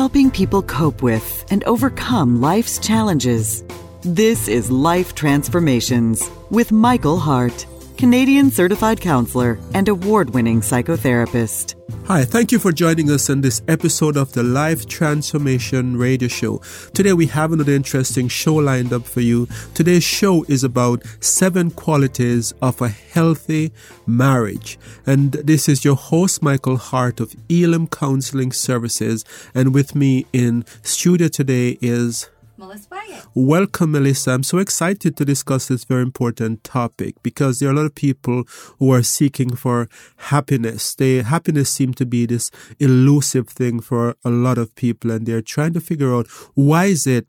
helping people cope with and overcome life's challenges. This is Life Transformations with Michael Hart, Canadian certified counselor and award winning psychotherapist. Hi, thank you for joining us on this episode of the Life Transformation Radio Show. Today we have another interesting show lined up for you. Today's show is about seven qualities of a healthy marriage. And this is your host, Michael Hart of Elim Counseling Services. And with me in studio today is Melissa Wyatt. Welcome, Melissa. I'm so excited to discuss this very important topic because there are a lot of people who are seeking for happiness. They, happiness seems to be this elusive thing for a lot of people, and they're trying to figure out why is it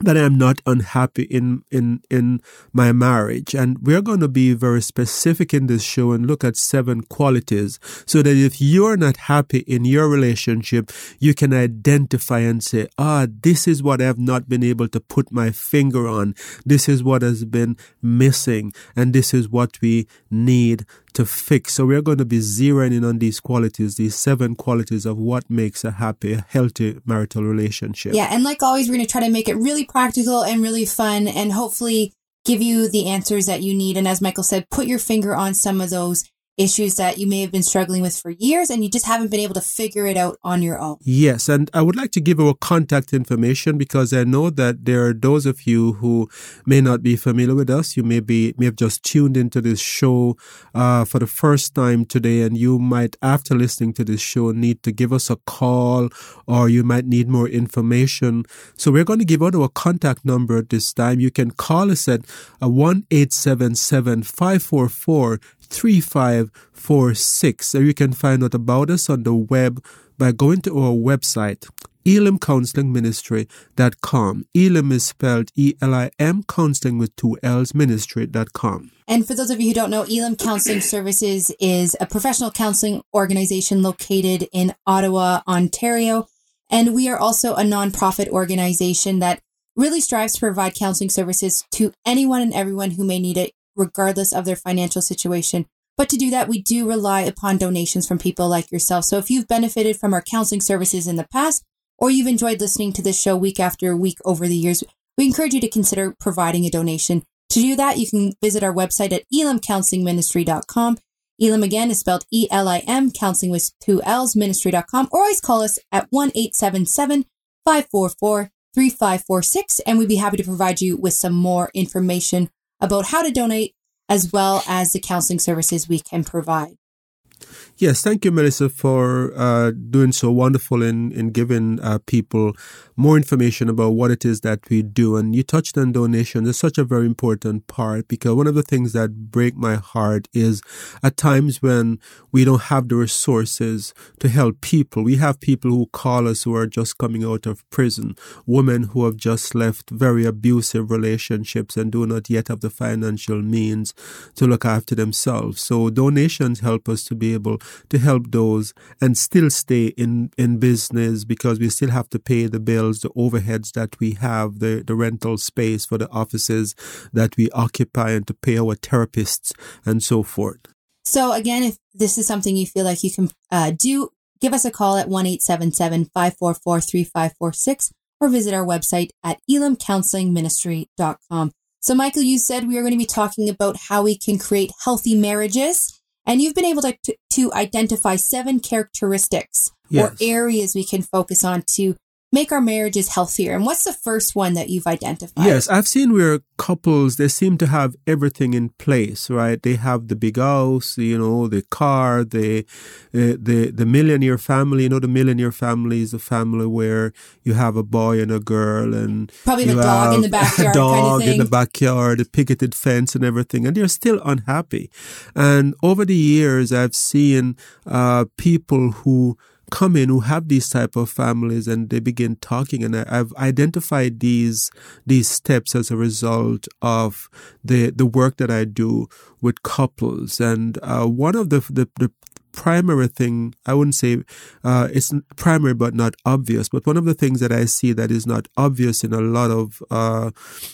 that I'm not unhappy in, in, in my marriage. And we're going to be very specific in this show and look at seven qualities so that if you're not happy in your relationship, you can identify and say, ah, this is what I've not been able to put my finger on. This is what has been missing. And this is what we need to fix. So we're going to be zeroing in on these qualities, these seven qualities of what makes a happy, healthy marital relationship. Yeah. And like always, we're going to try to make it really practical and really fun and hopefully give you the answers that you need. And as Michael said, put your finger on some of those issues that you may have been struggling with for years and you just haven't been able to figure it out on your own. Yes, and I would like to give our contact information because I know that there are those of you who may not be familiar with us. You may be may have just tuned into this show uh, for the first time today, and you might, after listening to this show, need to give us a call or you might need more information. So we're going to give out our contact number at this time. You can call us at uh, one eight seven seven five four four 3546. Or you can find out about us on the web by going to our website, elimcounselingministry.com. Elim is spelled E-L-I-M, counseling with two L's, ministry.com. And for those of you who don't know, Elim Counseling Services is a professional counseling organization located in Ottawa, Ontario. And we are also a nonprofit organization that really strives to provide counseling services to anyone and everyone who may need it regardless of their financial situation. But to do that, we do rely upon donations from people like yourself. So if you've benefited from our counseling services in the past, or you've enjoyed listening to this show week after week over the years, we encourage you to consider providing a donation. To do that, you can visit our website at elimcounselingministry.com. Elim again is spelled E L I M, counseling with two L's, ministry.com, or always call us at 1 877 544 3546, and we'd be happy to provide you with some more information about how to donate as well as the counseling services we can provide. Yes, thank you, Melissa, for uh, doing so wonderful in in giving uh, people more information about what it is that we do. And you touched on donation. It's such a very important part because one of the things that break my heart is at times when we don't have the resources to help people. We have people who call us who are just coming out of prison, women who have just left very abusive relationships and do not yet have the financial means to look after themselves. So donations help us to be able to help those and still stay in, in business because we still have to pay the bills, the overheads that we have, the, the rental space for the offices that we occupy and to pay our therapists and so forth. So again, if this is something you feel like you can uh, do, give us a call at 1-877-544-3546 or visit our website at elimcounselingministry.com. So Michael, you said we are going to be talking about how we can create healthy marriages. And you've been able to, to, to identify seven characteristics yes. or areas we can focus on to make our marriages healthier. And what's the first one that you've identified? Yes, I've seen where couples they seem to have everything in place, right? They have the big house, you know, the car, the uh, the the millionaire family. You know, the millionaire family is a family where you have a boy and a girl, and probably a dog in the backyard, a dog kind of in the backyard, a picketed fence, and everything, and they're still unhappy. And over the years, I've seen uh, people who come in who have these type of families and they begin talking. And I, have identified these these steps as a result of the the work that I do with couples. And uh, one of the, the, the primary thing, I wouldn't say uh, it's primary but not obvious, but one of the things that I see that is not obvious in a lot of uh,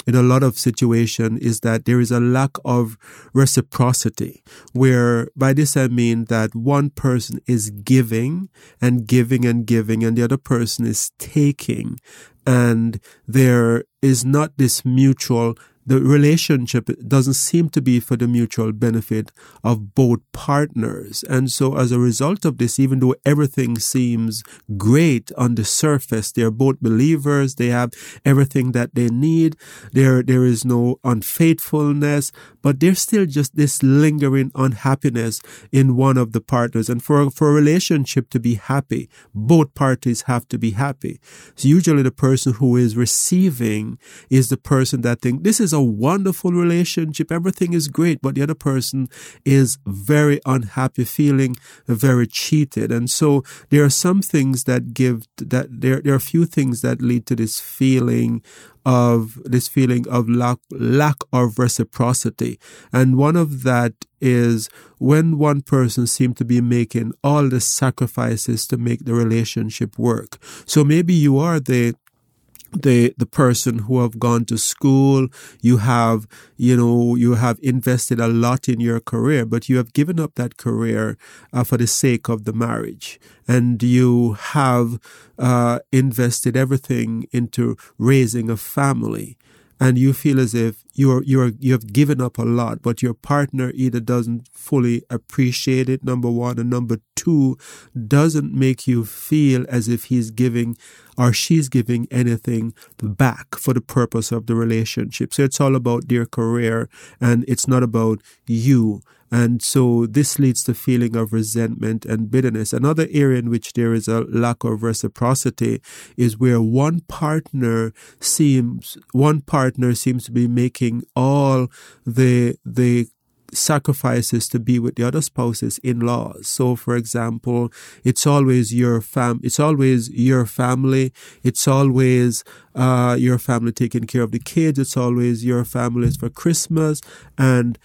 in a lot of situation is that there is a lack of reciprocity. Where by this I mean that one person is giving and giving and giving, and the other person is taking, and there is not this mutual the relationship doesn't seem to be for the mutual benefit of both partners. And so as a result of this, even though everything seems great on the surface, they're both believers, they have everything that they need, there, there is no unfaithfulness, but there's still just this lingering unhappiness in one of the partners. And for, for a relationship to be happy, both parties have to be happy. So usually the person who is receiving is the person that think this is a wonderful relationship. Everything is great, but the other person is very unhappy, feeling very cheated. And so there are some things that give that there, there are a few things that lead to this feeling of this feeling of lack, lack of reciprocity. And one of that is when one person seems to be making all the sacrifices to make the relationship work. So maybe you are the the the person who have gone to school you have you know you have invested a lot in your career but you have given up that career uh, for the sake of the marriage. And you have uh, invested everything into raising a family and you feel as if you're you're you have given up a lot but your partner either doesn't fully appreciate it number 1 and number 2 doesn't make you feel as if he's giving or she's giving anything back for the purpose of the relationship. So it's all about their career and it's not about you and so this leads to feeling of resentment and bitterness. Another area in which there is a lack of reciprocity is where one partner seems, one partner seems to be making all the, the sacrifices to be with the other spouse's in-laws. So, for example, it's always your fam, it's always your family. It's always, uh, your family taking care of the kids. It's always your families for Christmas and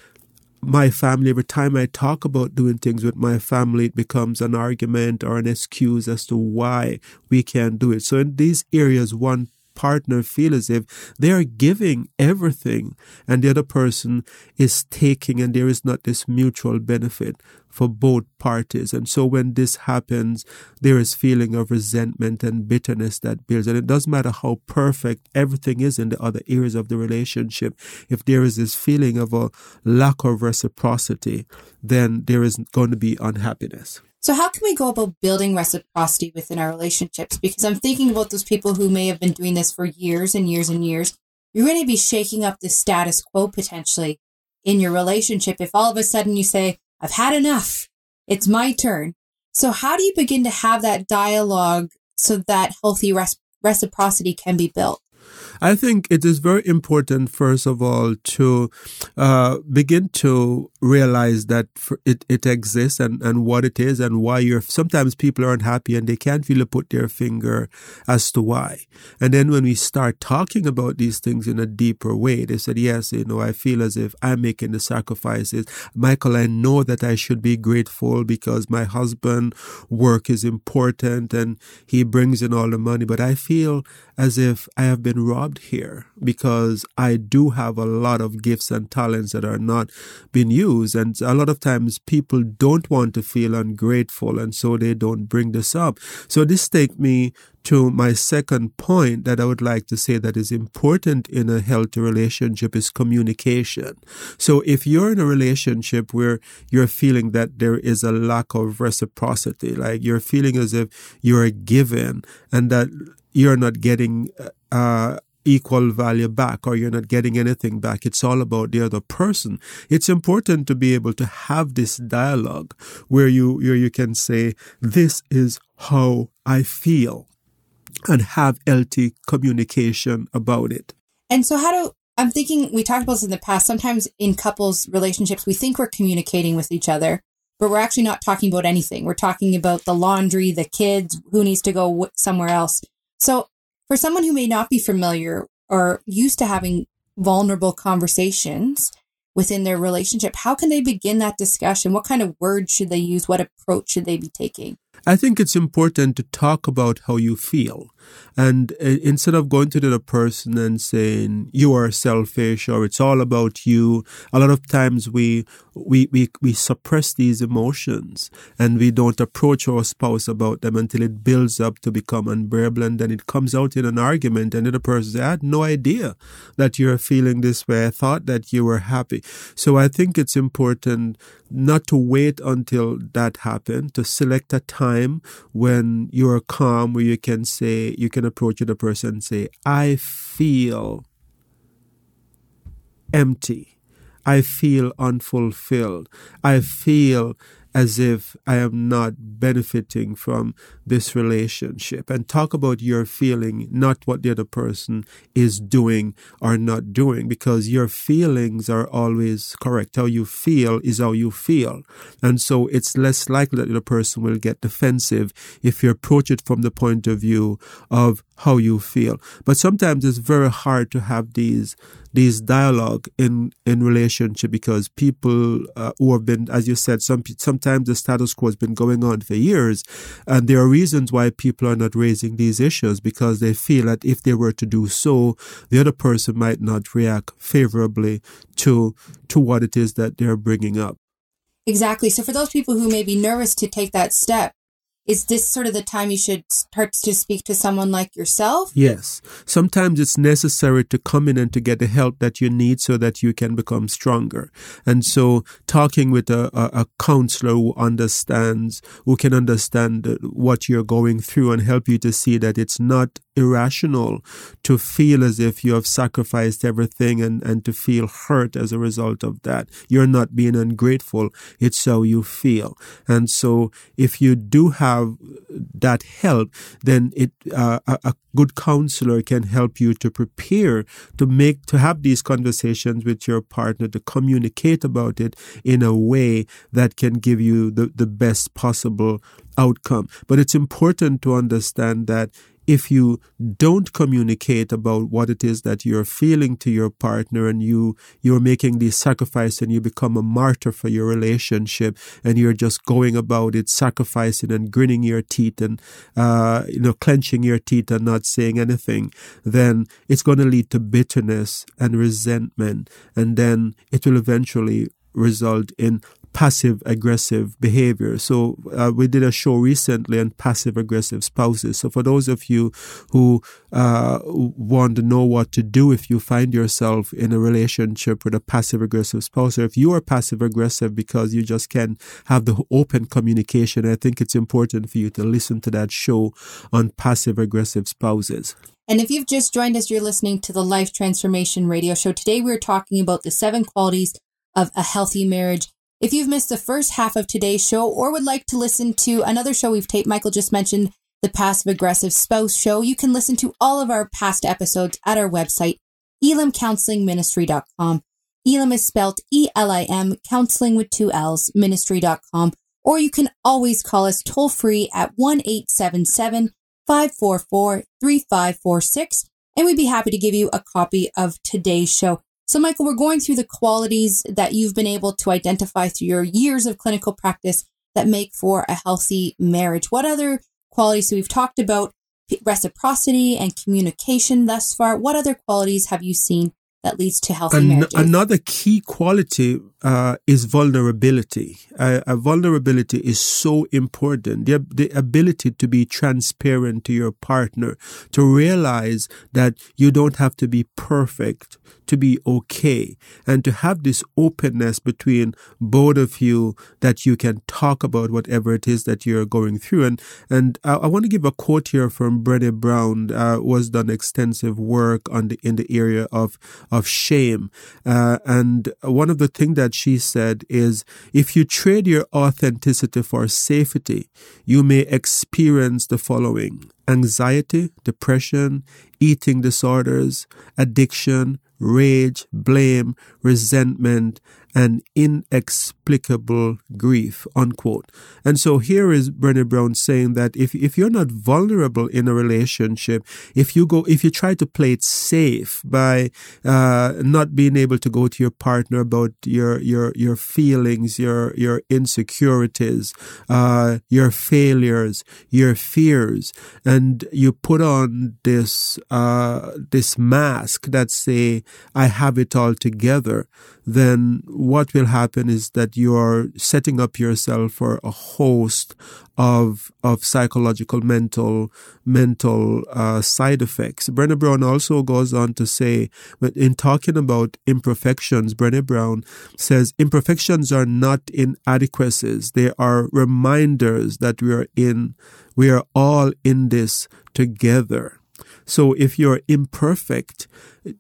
my family, every time I talk about doing things with my family, it becomes an argument or an excuse as to why we can't do it. So in these areas, one partner feel as if they are giving everything and the other person is taking and there is not this mutual benefit for both parties. And so when this happens, there is feeling of resentment and bitterness that builds. And it doesn't matter how perfect everything is in the other areas of the relationship. If there is this feeling of a lack of reciprocity, then there is going to be unhappiness. So, how can we go about building reciprocity within our relationships? Because I'm thinking about those people who may have been doing this for years and years and years. You're going to be shaking up the status quo potentially in your relationship if all of a sudden you say, I've had enough. It's my turn. So, how do you begin to have that dialogue so that healthy res- reciprocity can be built? I think it is very important, first of all, to uh, begin to realize that it, it exists and, and what it is and why you're. Sometimes people aren't happy and they can't really put their finger as to why. And then when we start talking about these things in a deeper way, they said, Yes, you know, I feel as if I'm making the sacrifices. Michael, I know that I should be grateful because my husband work is important and he brings in all the money, but I feel as if I have been robbed here because I do have a lot of gifts and talents that are not being used. And a lot of times people don't want to feel ungrateful and so they don't bring this up. So this take me to my second point that I would like to say that is important in a healthy relationship is communication. So if you're in a relationship where you're feeling that there is a lack of reciprocity, like you're feeling as if you're given and that you're not getting uh, equal value back or you're not getting anything back. It's all about the other person. It's important to be able to have this dialogue where you, where you can say, this is how I feel and have healthy communication about it. And so how do, I'm thinking, we talked about this in the past. Sometimes in couples relationships, we think we're communicating with each other, but we're actually not talking about anything. We're talking about the laundry, the kids, who needs to go somewhere else. So, for someone who may not be familiar or used to having vulnerable conversations, within their relationship, how can they begin that discussion? What kind of words should they use? What approach should they be taking? I think it's important to talk about how you feel. And uh, instead of going to the other person and saying you are selfish or it's all about you, a lot of times we we we, we suppress these emotions and we don't approach our spouse about them until it builds up to become unbearable and then it comes out in an argument and the other person says, I had no idea that you're feeling this way. I thought that you were happy. So I think it's important not to wait until that happened, to select a time when you're calm where you can say you can approach the person and say, I feel empty. I feel unfulfilled. I feel as if I am not benefiting from this relationship and talk about your feeling, not what the other person is doing or not doing, because your feelings are always correct. How you feel is how you feel. And so it's less likely that the person will get defensive if you approach it from the point of view of how you feel. But sometimes it's very hard to have these these dialogue in in relationship because people uh, who have been, as you said, some sometimes the status quo has been going on for years, and they are reasons why people are not raising these issues because they feel that if they were to do so, the other person might not react favorably to to what it is that they're bringing up. Exactly. So for those people who may be nervous to take that step, is this sort of the time you should start to speak to someone like yourself? Yes. Sometimes it's necessary to come in and to get the help that you need so that you can become stronger. And so talking with a, a, a counselor who understands, who can understand uh, what you're going through and help you to see that it's not irrational to feel as if you have sacrificed everything and, and to feel hurt as a result of that. You're not being ungrateful. It's how you feel. And so if you do have that help, then it, uh, a, a good counselor can help you to prepare to make, to have these conversations with your partner, to communicate about it in a way that can give you the, the best possible outcome. But it's important to understand that if you don't communicate about what it is that you're feeling to your partner and you you're making these sacrifices and you become a martyr for your relationship and you're just going about it sacrificing and grinning your teeth and uh, you know clenching your teeth and not saying anything then it's going to lead to bitterness and resentment. And then it will eventually result in passive aggressive behavior. So uh, we did a show recently on passive aggressive spouses. So for those of you who uh, want to know what to do if you find yourself in a relationship with a passive aggressive spouse, or if you are passive aggressive because you just can't have the open communication, I think it's important for you to listen to that show on passive aggressive spouses. And if you've just joined us, you're listening to the Life Transformation Radio Show. Today we're talking about the seven qualities of a healthy marriage. If you've missed the first half of today's show or would like to listen to another show we've taped, Michael just mentioned the passive aggressive spouse show. You can listen to all of our past episodes at our website, elimcounselingministry.com. Elim is spelled E-L-I-M, counseling with two L's, ministry.com. Or you can always call us toll free at 1-877-544-3546. And we'd be happy to give you a copy of today's show. So, Michael, we're going through the qualities that you've been able to identify through your years of clinical practice that make for a healthy marriage. What other qualities? So, we've talked about reciprocity and communication thus far. What other qualities have you seen that leads to healthy An- marriages? Another key quality uh, is vulnerability. Uh, vulnerability is so important. The, the ability to be transparent to your partner, to realize that you don't have to be perfect to be okay and to have this openness between both of you that you can talk about whatever it is that you're going through. And, and I, I want to give a quote here from Brené Brown, uh, was done extensive work on the, in the area of, of shame. Uh, and one of the things that she said is, if you trade your authenticity for safety, you may experience the following anxiety, depression, eating disorders, addiction, rage, blame, resentment, and inexplicable grief, unquote. And so here is Brené Brown saying that if, if you're not vulnerable in a relationship, if you go, if you try to play it safe by, uh, not being able to go to your partner about your, your, your feelings, your, your insecurities, uh, your failures, your fears, and you put on this, uh, this mask that say, I have it all together, then what will happen is that you are setting up yourself for a host of of psychological mental mental uh, side effects. Brené Brown also goes on to say, but in talking about imperfections, Brené Brown says imperfections are not inadequacies; they are reminders that we are in we are all in this together. So if you're imperfect,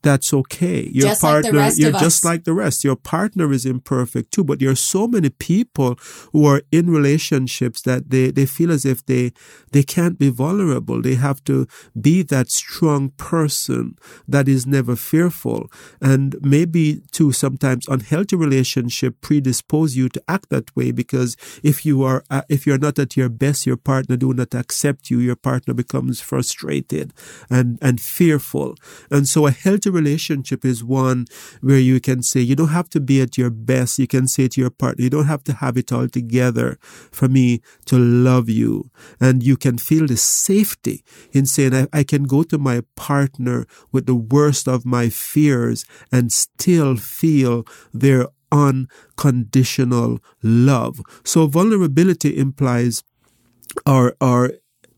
that's okay. Your just partner, like you're just like the rest. Your partner is imperfect too, but there are so many people who are in relationships that they, they feel as if they, they can't be vulnerable. They have to be that strong person that is never fearful. And maybe too, sometimes unhealthy relationship predispose you to act that way because if you are, uh, if you're not at your best, your partner do not accept you, your partner becomes frustrated and, and and fearful. And so a healthy relationship is one where you can say, you don't have to be at your best. You can say to your partner, you don't have to have it all together for me to love you. And you can feel the safety in saying, I, I can go to my partner with the worst of my fears and still feel their unconditional love. So vulnerability implies or, or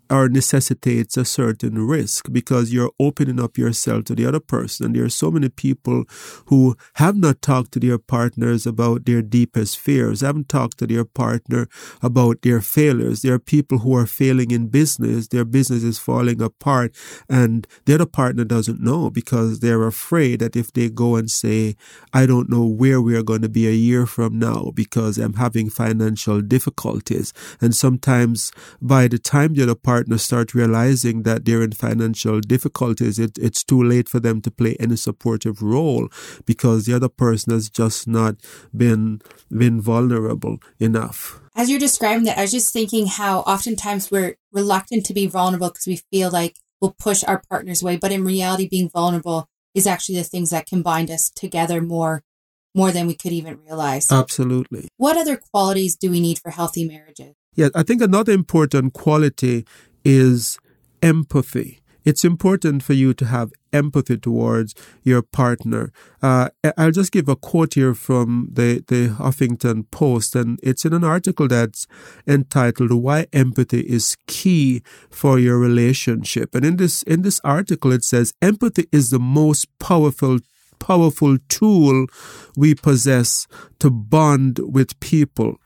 or necessitates a certain risk because you're opening up yourself to the other person. And there are so many people who have not talked to their partners about their deepest fears, haven't talked to their partner about their failures. There are people who are failing in business, their business is falling apart, and the other partner doesn't know because they're afraid that if they go and say, I don't know where we are going to be a year from now because I'm having financial difficulties. And sometimes by the time the other partner partners start realizing that they're in financial difficulties, it, it's too late for them to play any supportive role because the other person has just not been been vulnerable enough. As you're describing that, I was just thinking how oftentimes we're reluctant to be vulnerable because we feel like we'll push our partners away, but in reality, being vulnerable is actually the things that can bind us together more more than we could even realize. Absolutely. What other qualities do we need for healthy marriages? Yeah, I think another important quality is empathy. It's important for you to have empathy towards your partner. Uh, I'll just give a quote here from the, the Huffington Post, and it's in an article that's entitled "Why Empathy is Key for Your Relationship." And in this in this article, it says empathy is the most powerful powerful tool we possess to bond with people.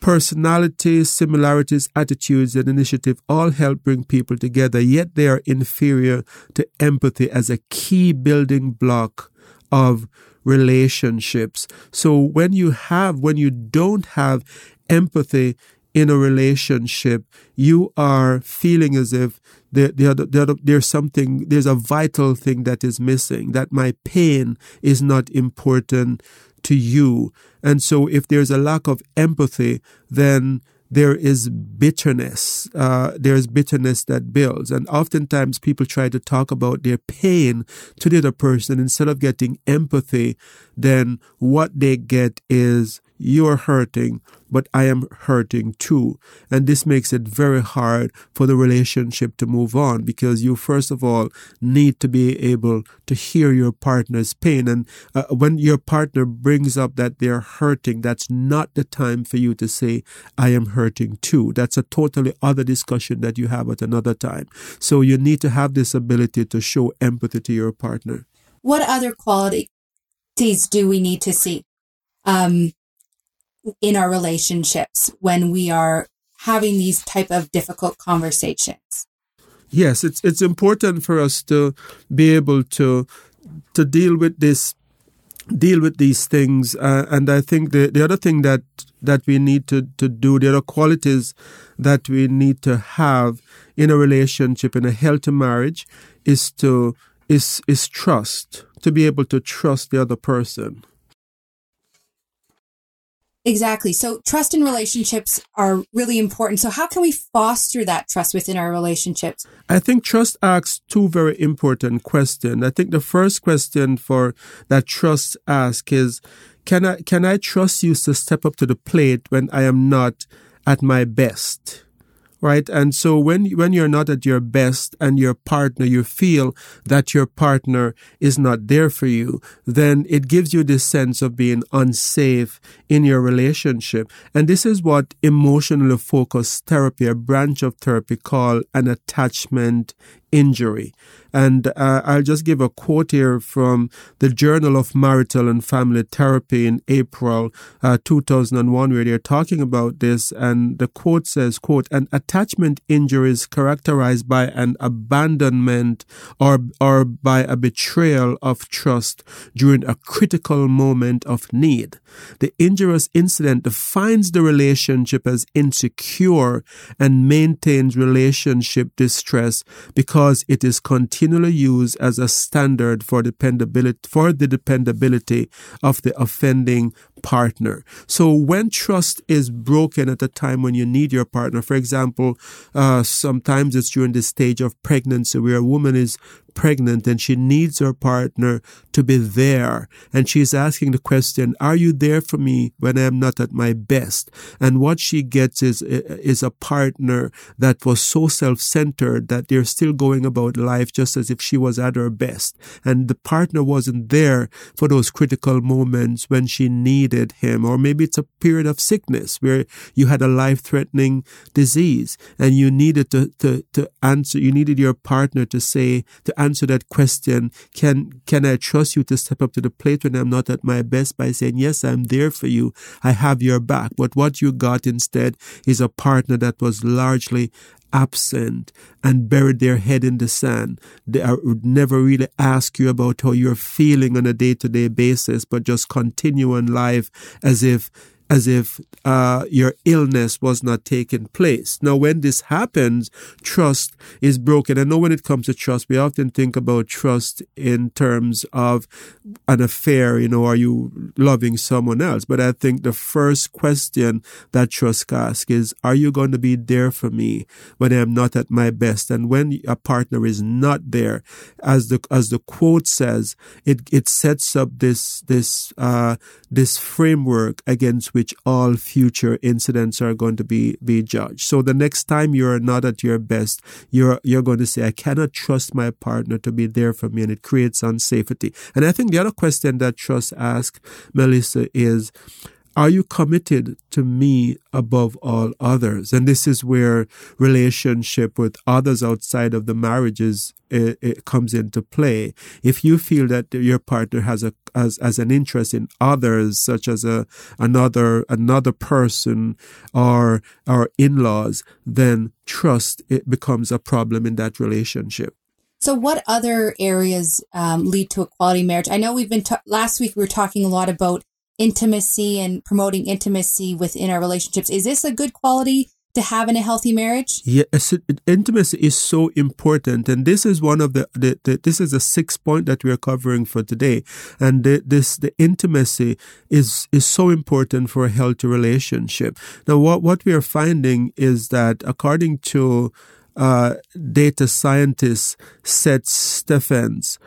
Personalities, similarities, attitudes, and initiative all help bring people together, yet they are inferior to empathy as a key building block of relationships. So when you have, when you don't have empathy in a relationship, you are feeling as if there's something, there's a vital thing that is missing, that my pain is not important to you. And so if there's a lack of empathy, then there is bitterness. Uh, there's bitterness that builds. And oftentimes people try to talk about their pain to the other person instead of getting empathy, then what they get is you're hurting, but I am hurting too. And this makes it very hard for the relationship to move on because you, first of all, need to be able to hear your partner's pain. And uh, when your partner brings up that they're hurting, that's not the time for you to say, I am hurting too. That's a totally other discussion that you have at another time. So you need to have this ability to show empathy to your partner. What other qualities do we need to see? Um, in our relationships when we are having these type of difficult conversations? Yes it's it's important for us to be able to to deal with this deal with these things uh, and i think the the other thing that that we need to to do the other qualities that we need to have in a relationship in a healthy marriage is to is is trust to be able to trust the other person Exactly. So trust in relationships are really important. So how can we foster that trust within our relationships? I think trust asks two very important questions. I think the first question for that trust ask is can I can I trust you to step up to the plate when I am not at my best? Right? And so when when you're not at your best and your partner, you feel that your partner is not there for you, then it gives you this sense of being unsafe in your relationship. And this is what emotionally focused therapy, a branch of therapy called an attachment injury. And uh, I'll just give a quote here from the Journal of Marital and Family Therapy in April uh, 2001, where they're talking about this. And the quote says, quote, an attachment injury is characterized by an abandonment or, or by a betrayal of trust during a critical moment of need. The injurious incident defines the relationship as insecure and maintains relationship distress because it is continually used as a standard for dependability for the dependability of the offending partner. So when trust is broken at a time when you need your partner, for example, uh, sometimes it's during the stage of pregnancy where a woman is pregnant and she needs her partner to be there. And she's asking the question, are you there for me when I'm not at my best? And what she gets is, is a partner that was so self-centered that they're still going about life just as if she was at her best. And the partner wasn't there for those critical moments when she needed him. Or maybe it's a period of sickness where you had a life-threatening disease and you needed to, to, to answer, you needed your partner to say, to answer that question, can, can I trust you to step up to the plate when I'm not at my best by saying, yes, I'm there for you. I have your back. But what you got instead is a partner that was largely absent and buried their head in the sand. They would never really ask you about how you're feeling on a day to day basis, but just continue on life as if as if uh, your illness was not taking place. Now, when this happens, trust is broken. I know when it comes to trust, we often think about trust in terms of an affair, you know, are you loving someone else? But I think the first question that trust asks is, are you going to be there for me when I'm not at my best? And when a partner is not there, as the, as the quote says, it, it sets up this, this, uh, this framework against which all future incidents are going to be, be judged. So the next time you're not at your best, you're, you're going to say, I cannot trust my partner to be there for me. And it creates unsafety. And I think the other question that trust asks, Melissa, is, are you committed to me above all others? And this is where relationship with others outside of the marriages it, it comes into play. If you feel that your partner has a as, as an interest in others, such as a another another person or or in-laws, then trust it becomes a problem in that relationship. So, what other areas um, lead to a quality marriage? I know we've been last week we were talking a lot about intimacy and promoting intimacy within our relationships. Is this a good quality to have in a healthy marriage? Yes, intimacy is so important, and this is one of the, the, the this is a sixth point that we are covering for today. And the, this the intimacy is is so important for a healthy relationship. Now, what what we are finding is that according to uh, data scientist Seth Stephens,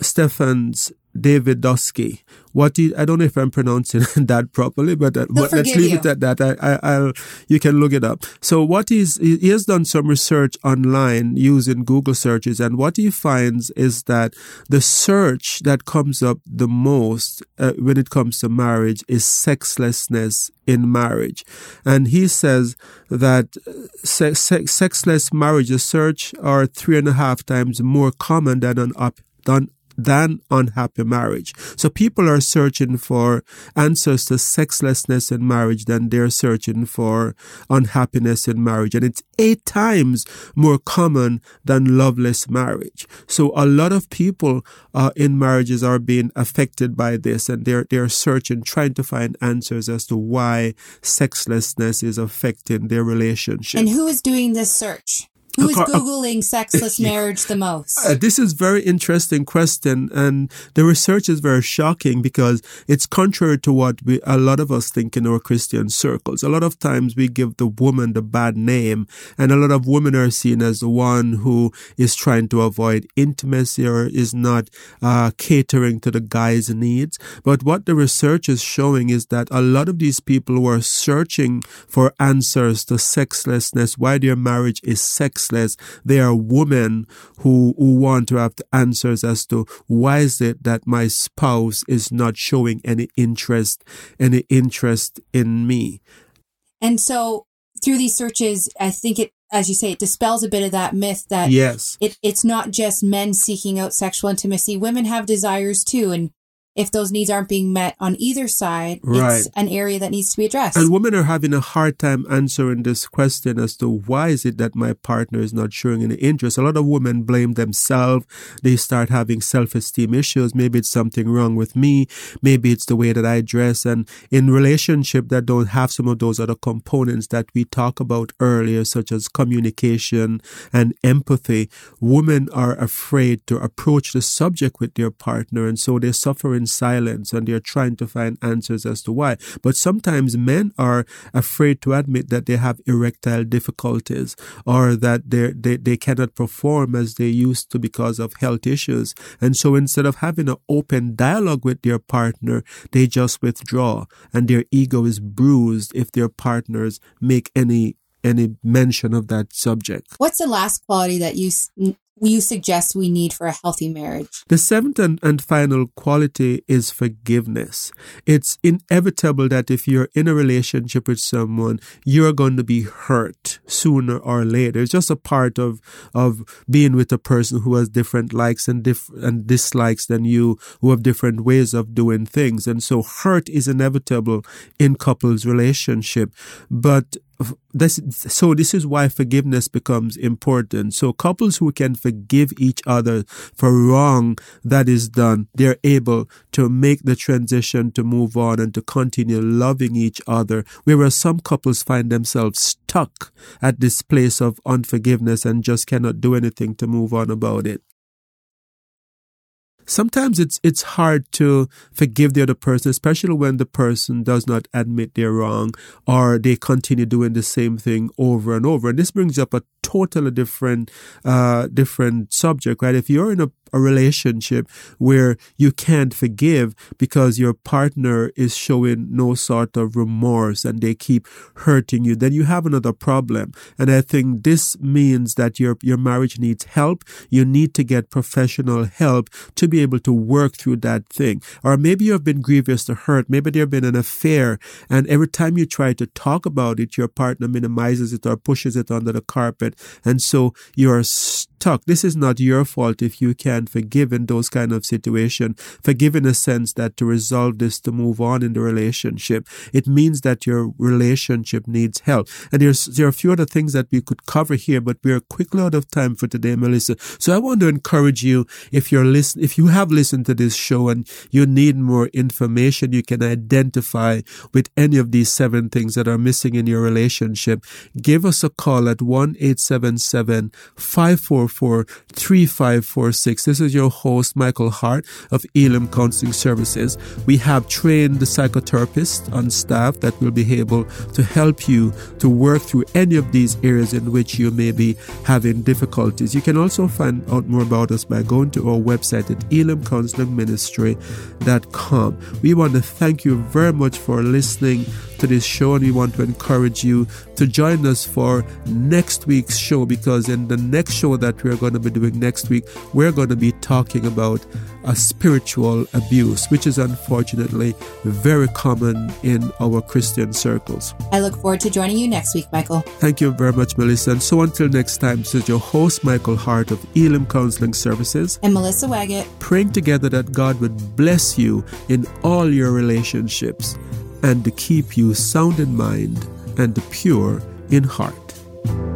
Stephens David Dusky. What he, I don't know if I'm pronouncing that properly, but, uh, but let's leave you. it at that. I, I, will you can look it up. So what he's, he has done some research online using Google searches, and what he finds is that the search that comes up the most uh, when it comes to marriage is sexlessness in marriage, and he says that uh, sex, sex, sexless marriages search are three and a half times more common than an up than than unhappy marriage. So people are searching for answers to sexlessness in marriage than they're searching for unhappiness in marriage. And it's eight times more common than loveless marriage. So a lot of people uh, in marriages are being affected by this and they're, they're searching, trying to find answers as to why sexlessness is affecting their relationship. And who is doing this search? Who is Googling sexless marriage the most? Uh, this is very interesting question. And the research is very shocking because it's contrary to what we, a lot of us think in our Christian circles. A lot of times we give the woman the bad name and a lot of women are seen as the one who is trying to avoid intimacy or is not uh, catering to the guy's needs. But what the research is showing is that a lot of these people who are searching for answers to sexlessness, why their marriage is sex sexless. They are women who, who want to have answers as to why is it that my spouse is not showing any interest, any interest in me. And so through these searches, I think it, as you say, it dispels a bit of that myth that yes, it, it's not just men seeking out sexual intimacy. Women have desires too. And if those needs aren't being met on either side, right. it's an area that needs to be addressed. And women are having a hard time answering this question as to why is it that my partner is not showing any interest. A lot of women blame themselves. They start having self-esteem issues. Maybe it's something wrong with me. Maybe it's the way that I dress. And in relationship that don't have some of those other components that we talk about earlier, such as communication and empathy, women are afraid to approach the subject with their partner. And so they suffer in silence and they're trying to find answers as to why. But sometimes men are afraid to admit that they have erectile difficulties or that they, they cannot perform as they used to because of health issues. And so instead of having an open dialogue with their partner, they just withdraw and their ego is bruised if their partners make any any mention of that subject. What's the last quality that you you suggest we need for a healthy marriage? The seventh and, and final quality is forgiveness. It's inevitable that if you're in a relationship with someone, you're going to be hurt sooner or later. It's just a part of, of being with a person who has different likes and, and dislikes than you, who have different ways of doing things. And so hurt is inevitable in couples relationship. But this, so this is why forgiveness becomes important. So couples who can forgive each other for wrong that is done, they're able to make the transition to move on and to continue loving each other. Whereas some couples find themselves stuck at this place of unforgiveness and just cannot do anything to move on about it sometimes it's it's hard to forgive the other person, especially when the person does not admit they're wrong or they continue doing the same thing over and over. And this brings up a totally different uh, different subject, right? If you're in a a relationship where you can't forgive because your partner is showing no sort of remorse and they keep hurting you, then you have another problem. And I think this means that your, your marriage needs help. You need to get professional help to be able to work through that thing. Or maybe you have been grievous to hurt. Maybe there have been an affair and every time you try to talk about it, your partner minimizes it or pushes it under the carpet. And so you're stuck. This is not your fault if you can't forgive in those kind of situation. Forgive in a sense that to resolve this, to move on in the relationship, it means that your relationship needs help. And there's, there are a few other things that we could cover here, but we are quickly out of time for today, Melissa. So I want to encourage you, if you're listen, if you have listened to this show and you need more information, you can identify with any of these seven things that are missing in your relationship. Give us a call at 1 877 3546. This is your host, Michael Hart of Elim Counseling Services. We have trained the psychotherapists on staff that will be able to help you to work through any of these areas in which you may be having difficulties. You can also find out more about us by going to our website at elimcounselingministry.com. We want to thank you very much for listening to this show and we want to encourage you to join us for next week's show because in the next show that we're going to be doing next week, we're going to be talking about a spiritual abuse, which is unfortunately very common in our Christian circles. I look forward to joining you next week, Michael. Thank you very much, Melissa. And so until next time, this is your host, Michael Hart of Elim Counseling Services. And Melissa Waggett. Praying together that God would bless you in all your relationships and keep you sound in mind and pure in heart.